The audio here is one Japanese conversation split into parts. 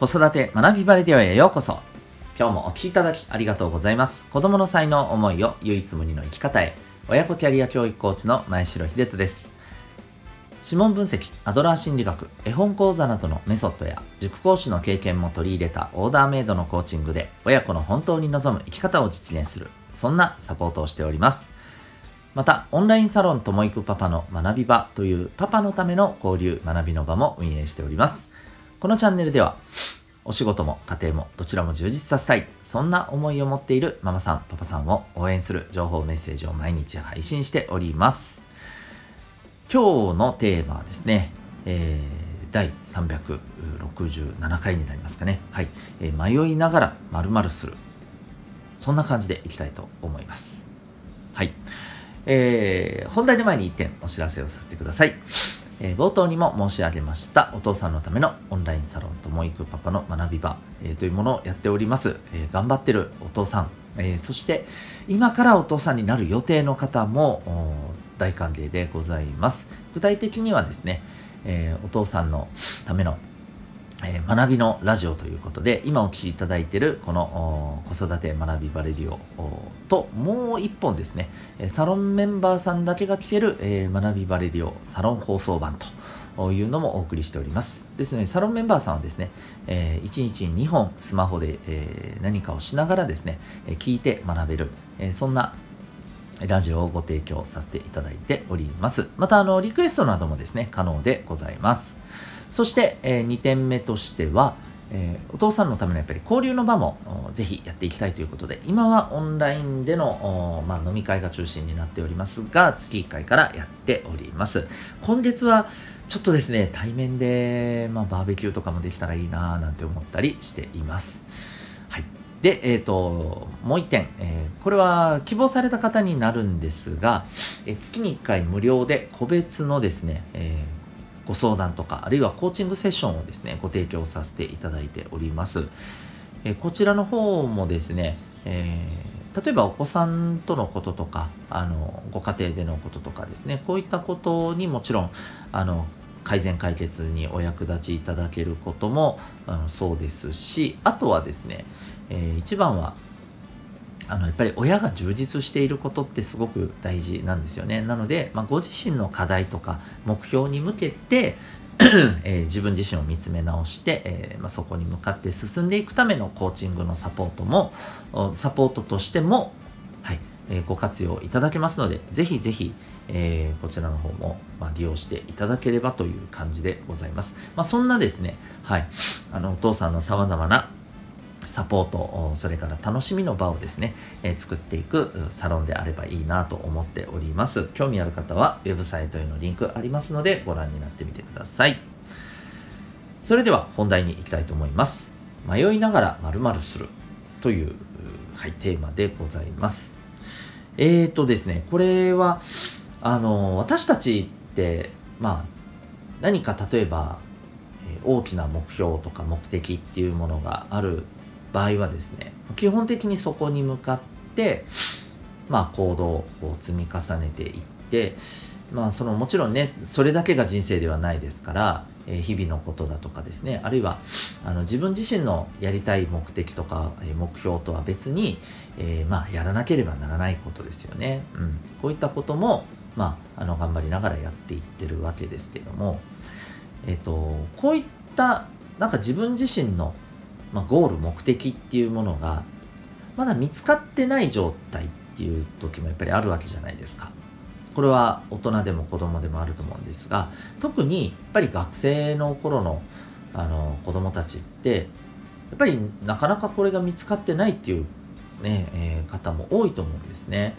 子育て学びバレディオへようこそ。今日もお聴きいただきありがとうございます。子供の才能思いを唯一無二の生き方へ。親子キャリア教育コーチの前城秀人です。指紋分析、アドラー心理学、絵本講座などのメソッドや塾講師の経験も取り入れたオーダーメイドのコーチングで親子の本当に望む生き方を実現するそんなサポートをしております。また、オンラインサロンともいくパパの学び場というパパのための交流学びの場も運営しております。このチャンネルでは、お仕事も家庭もどちらも充実させたい、そんな思いを持っているママさん、パパさんを応援する情報メッセージを毎日配信しております。今日のテーマはですね、えー、第367回になりますかね。はい。えー、迷いながら〇〇する。そんな感じでいきたいと思います。はい。えー、本題の前に1点お知らせをさせてください。えー、冒頭にも申し上げましたお父さんのためのオンラインサロンともいくパパの学び場、えー、というものをやっております、えー、頑張ってるお父さん、えそして今からお父さんになる予定の方も大歓迎でございます。具体的にはですね、えお父さんのためのえー、学びのラジオということで、今お聴きいただいているこの子育て学びバレディオと、もう一本ですね、サロンメンバーさんだけが聞ける、えー、学びバレディオサロン放送版というのもお送りしております。ですので、サロンメンバーさんはですね、えー、1日2本スマホで、えー、何かをしながらですね、聞いて学べる、え、そんなラジオをご提供させていただいております。また、あの、リクエストなどもですね、可能でございます。そして、えー、2点目としては、えー、お父さんのためのやっぱり交流の場もぜひやっていきたいということで、今はオンラインでの、まあ、飲み会が中心になっておりますが、月1回からやっております。今月はちょっとですね、対面で、まあ、バーベキューとかもできたらいいなぁなんて思ったりしています。はい。で、えっ、ー、と、もう1点、えー、これは希望された方になるんですが、え月に1回無料で個別のですね、えーご相談とか、あるいはコーチングセッションをですね、ご提供させていただいております。えこちらの方もですね、えー、例えばお子さんとのこととか、あの、ご家庭でのこととかですね、こういったことにもちろん、あの、改善解決にお役立ちいただけることも、うん、そうですし、あとはですね、えー、一番はあのやっぱり親が充実していることってすごく大事なんですよね。なので、まあ、ご自身の課題とか目標に向けて えー、自分自身を見つめ直して、えー、まあ、そこに向かって進んでいくためのコーチングのサポートもサポートとしても、はいえー、ご活用いただけますのでぜひぜひ、えこちらの方も、ま、利用していただければという感じでございます。まあ、そんなですね、はい、あのお父さんの様々なサポート、それから楽しみの場をですね、え作っていくサロンであればいいなと思っております。興味ある方はウェブサイトへのリンクありますのでご覧になってみてください。それでは本題に行きたいと思います。迷いながら〇〇するという、はい、テーマでございます。えーとですね、これは、あの、私たちって、まあ、何か例えば、大きな目標とか目的っていうものがある場合はですね基本的にそこに向かってまあ行動を積み重ねていってまあそのもちろんねそれだけが人生ではないですから、え、日々のことだとかですねあるいはあの自分自身のやりたい目的とか、え、目標とは別に、えー、まあやらなければならないことですよね、うん、こういったこともまああの頑張りながらやっていってるわけですけどもえっ、とこういったなんか自分自身のまあ、ゴール目的っていうものがまだ見つかってない状態っていう時もやっぱりあるわけじゃないですか。これは大人でも子供でもあると思うんですが特にやっぱり学生の頃のあの子供たちってやっぱりなかなかこれが見つかってないっていうね、えー、方も多いと思うんですね。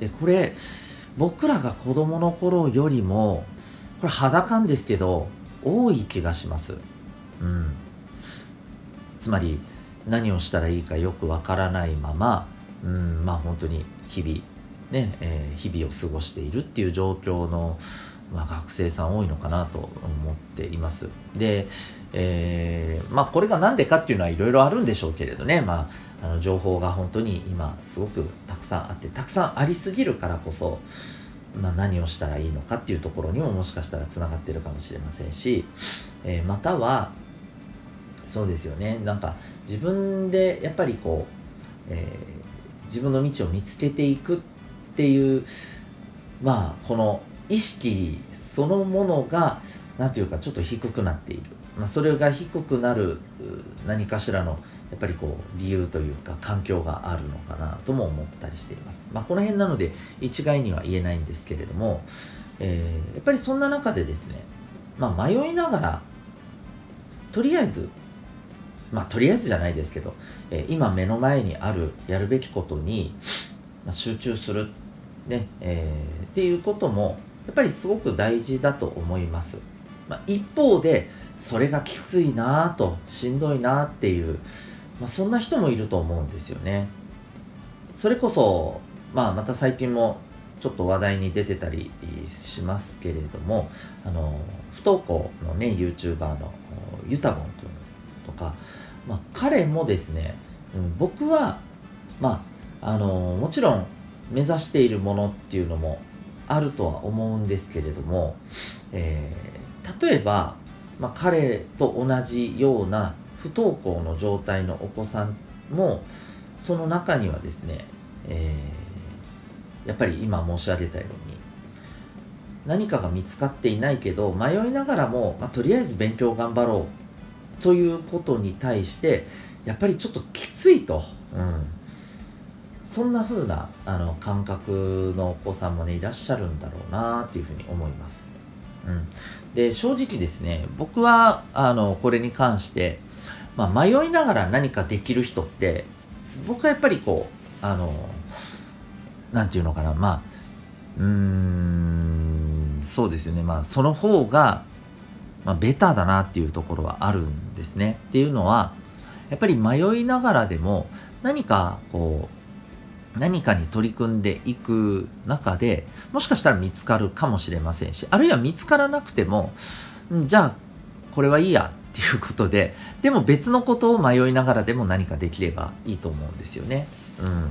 でこれ僕らが子供の頃よりもこれ肌感ですけど多い気がします。うん。つまり何をしたらいいかよくわからないまま、うん、まあ本当に日々、ね、えー、日々を過ごしているっていう状況の、まあ、学生さん多いのかなと思っています。で、えー、まあこれが何でかっていうのはいろいろあるんでしょうけれどね、まあ、あの情報が本当に今すごくたくさんあって、たくさんありすぎるからこそ、まあ、何をしたらいいのかっていうところにももしかしたらつながってるかもしれませんし、えー、またはそうですよね。なんか自分でやっぱりこう、えー、自分の道を見つけていくっていうまあこの意識そのものが何ていうかちょっと低くなっている、まあ、それが低くなる何かしらのやっぱりこう理由というか環境があるのかなとも思ったりしています、まあ、この辺なので一概には言えないんですけれども、えー、やっぱりそんな中でですね、まあ、迷いながらとりあえずまあとりあえずじゃないですけど、えー、今目の前にあるやるべきことに、まあ、集中する、ねえー、っていうこともやっぱりすごく大事だと思います、まあ、一方でそれがきついなとしんどいなっていうまあ、そんな人もいると思うんですよね。それこそ、まあ、また最近もちょっと話題に出てたりしますけれども、あの、不登校のね、YouTuber のゆたぼんくんとか、まあ、彼もですね、うん、僕は、まあ、あの、もちろん目指しているものっていうのもあるとは思うんですけれども、えー、例えば、まあ、彼と同じような不登校の状態のお子さんもその中にはですね、えー、やっぱり今申し上げたように何かが見つかっていないけど迷いながらも、まあ、とりあえず勉強頑張ろうということに対してやっぱりちょっときついと、うん、そんな風なあな感覚のお子さんもねいらっしゃるんだろうなっていうふうに思います。うん、で正直ですね僕はあのこれに関してまあ、迷いながら何かできる人って僕はやっぱりこうあのなんていうのかなまあうーんそうですよね。まあその方が、まあ、ベターだなっていうところはあるんですねっていうのはやっぱり迷いながらでも何かこう何かに取り組んでいく中でもしかしたら見つかるかもしれませんしあるいは見つからなくてもじゃあこれはいいやっていうことででも別のことを迷いながらでも何かできればいいと思うんですよね。うん、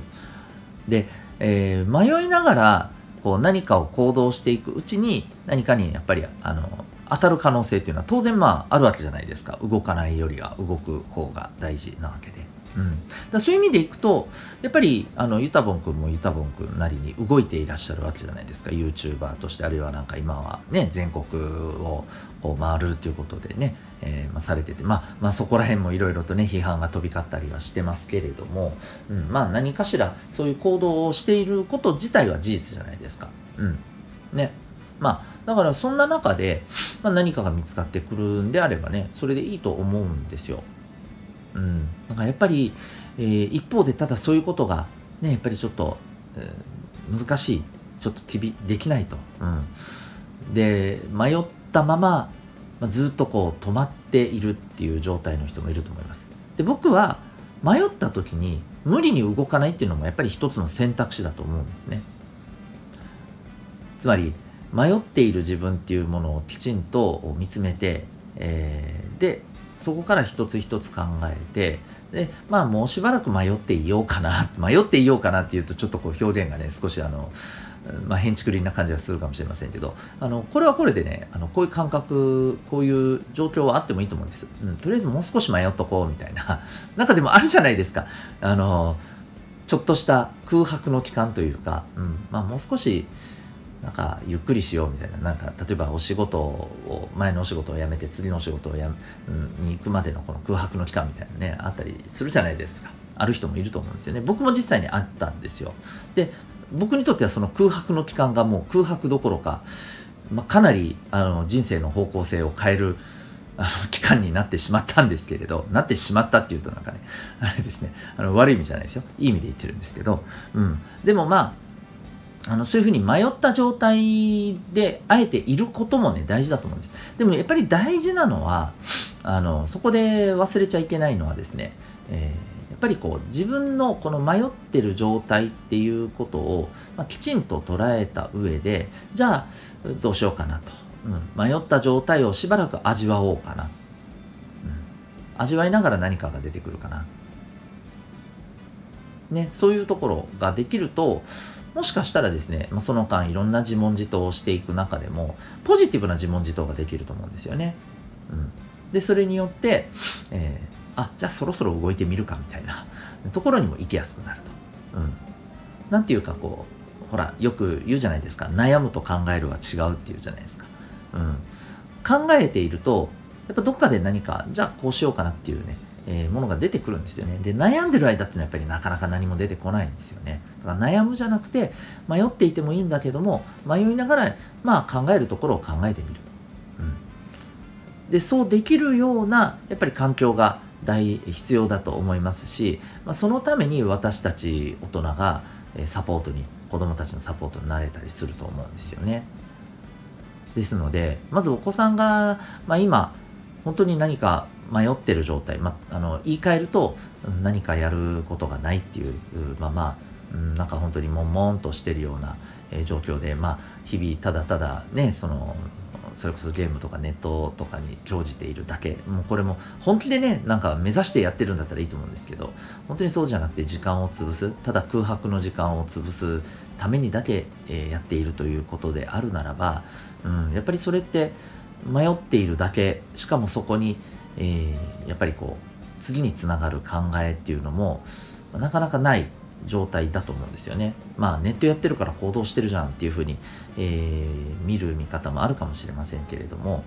で、えー、迷いながらこう何かを行動していくうちに何かにやっぱりあの当たる可能性っていうのは当然まああるわけじゃないですか。動かないよりは動く方が大事なわけで。うん、だそういう意味でいくとやっぱりあのユタボン君もユタボン君なりに動いていらっしゃるわけじゃないですか。YouTuber としてあるいはなんか今はね全国をこう回るっていうことでね、えー、まあ、されてて、まあ、まあそこら辺もいろいろとね批判が飛び交ったりはしてますけれども、うん、まあ何かしらそういう行動をしていること自体は事実じゃないですか。うん、ね。まあだからそんな中で、まあ、何かが見つかってくるんであればねそれでいいと思うんですよ。うん、なんかやっぱり、えー、一方でただそういうことがねやっぱりちょっと、えー、難しいちょっときびできないと、うん、で迷ったまま、まあ、ずっとこう止まっているっていう状態の人もいると思います。で僕は迷った時に無理に動かないっていうのもやっぱり一つの選択肢だと思うんですね。つまり迷っている自分っていうものをきちんと見つめて、えー、でそこから一つ一つ考えてでまあもうしばらく迷っていようかな 迷っていようかなっていうとちょっとこう表現がね少しあのまあ、変築林な感じがするかもしれませんけどあのこれはこれでねあのこういう感覚こういう状況はあってもいいと思うんです、うん、とりあえずもう少し迷っとこうみたいな。中でもあるじゃないですか。あのちょっとした空白の期間というか、うんまあ、もう少しなんかゆっくりしようみたいな。なんか例えばお仕事を前のお仕事を辞めて次のお仕事をや、うん、に行くまでのこの空白の期間みたいなねあったりするじゃないですか。ある人もいると思うんですよね。僕も実際にあったんですよ。で僕にとってはその空白の期間がもう空白どころか、まあ、かなりあの人生の方向性を変えるあの期間になってしまったんですけれどなってしまったっていうとなんかねあれですね。あの悪い意味じゃないですよ。いい意味で言ってるんですけど、うん、でもまああのそういうふうに迷った状態であえていることもね大事だと思うんです。でもやっぱり大事なのはあのそこで忘れちゃいけないのはですね、えー、やっぱりこう自分のこの迷ってる状態っていうことを、まあ、きちんと捉えた上でじゃあどうしようかなと、うん、迷った状態をしばらく味わおうかな、うん、味わいながら何かが出てくるかな。ね、そういうところができるともしかしたらですね、まあ、その間いろんな自問自答をしていく中でも、ポジティブな自問自答ができると思うんですよね。うん。でそれによって、えー、あじゃあそろそろ動いてみるかみたいな ところにも行きやすくなると、うん、なんていうかこうほらよく言うじゃないですか。悩むと考えるは違うっていうじゃないですか、うん、考えているとやっぱどっかで何かじゃあこうしようかなっていうねえー、ものが出てくるんですよね。で、悩んでる間っていうのはやっぱりなかなか何も出てこないんですよね。だから悩むじゃなくて、迷っていてもいいんだけども、迷いながら、まあ考えるところを考えてみる。うんでそうできるようなやっぱり環境が大必要だと思いますし、まあ、そのために私たち大人がサポートに子供たちのサポートになれたりすると思うんですよねですのでまずお子さんが、まあ、今本当に何か迷ってる状態、まあ、の言い換えると何かやることがないっていうまあまあなんか本当に悶々としてるような状況で、まあ、日々ただただねそのそれこそゲームとかネットとかに興じているだけ。もうこれも本気でねなんか目指してやってるんだったらいいと思うんですけど本当にそうじゃなくて時間を潰す。ただ空白の時間を潰す。ためにだけ、えやっているということであるならば、うん、やっぱりそれって迷っているだけ。しかもそこに、えー、やっぱりこう次につながる考えっていうのもなかなかない状態だと思うんですよね。まあネットやってるから行動してるじゃんっていうふうに、えー、見る見方もあるかもしれませんけれども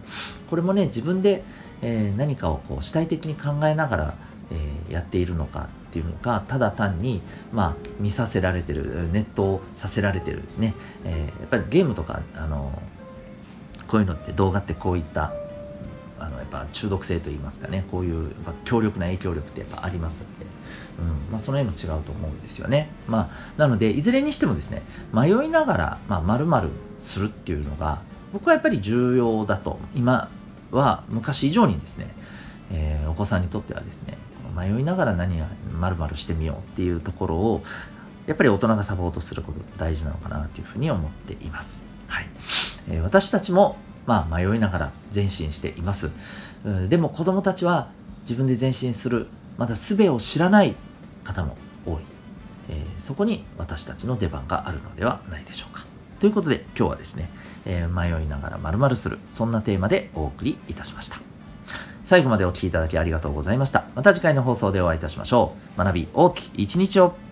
これもね自分で、えー、何かをこう主体的に考えながら、えー、やっているのかっていうのかただ単に、まあ、見させられてるネットをさせられてるね、えやっぱりゲームとかあのこういうのって動画ってこういったあのやっぱ中毒性といいますかねこういうやっぱ強力な影響力ってやっぱありますので。うんまあ、その辺も違うと思うんですよね。まあ、なので、いずれにしてもですね、迷いながら、まあ、〇〇するっていうのが、僕はやっぱり重要だと、今は昔以上にですね、えー、お子さんにとってはですね、迷いながら何が〇〇してみようっていうところを、やっぱり大人がサポートすることって大事なのかなというふうに思っています。はい。えー、私たちも、まあ、迷いながら前進しています。でも子供たちは自分で前進する。まだ術を知らない方も多い、えー、そこに私たちの出番があるのではないでしょうか。ということで今日はですね、えー、迷いながら〇〇する。そんなテーマでお送りいたしました。最後までお聴きいただきありがとうございました。また次回の放送でお会いいたしましょう。学び大きい一日を。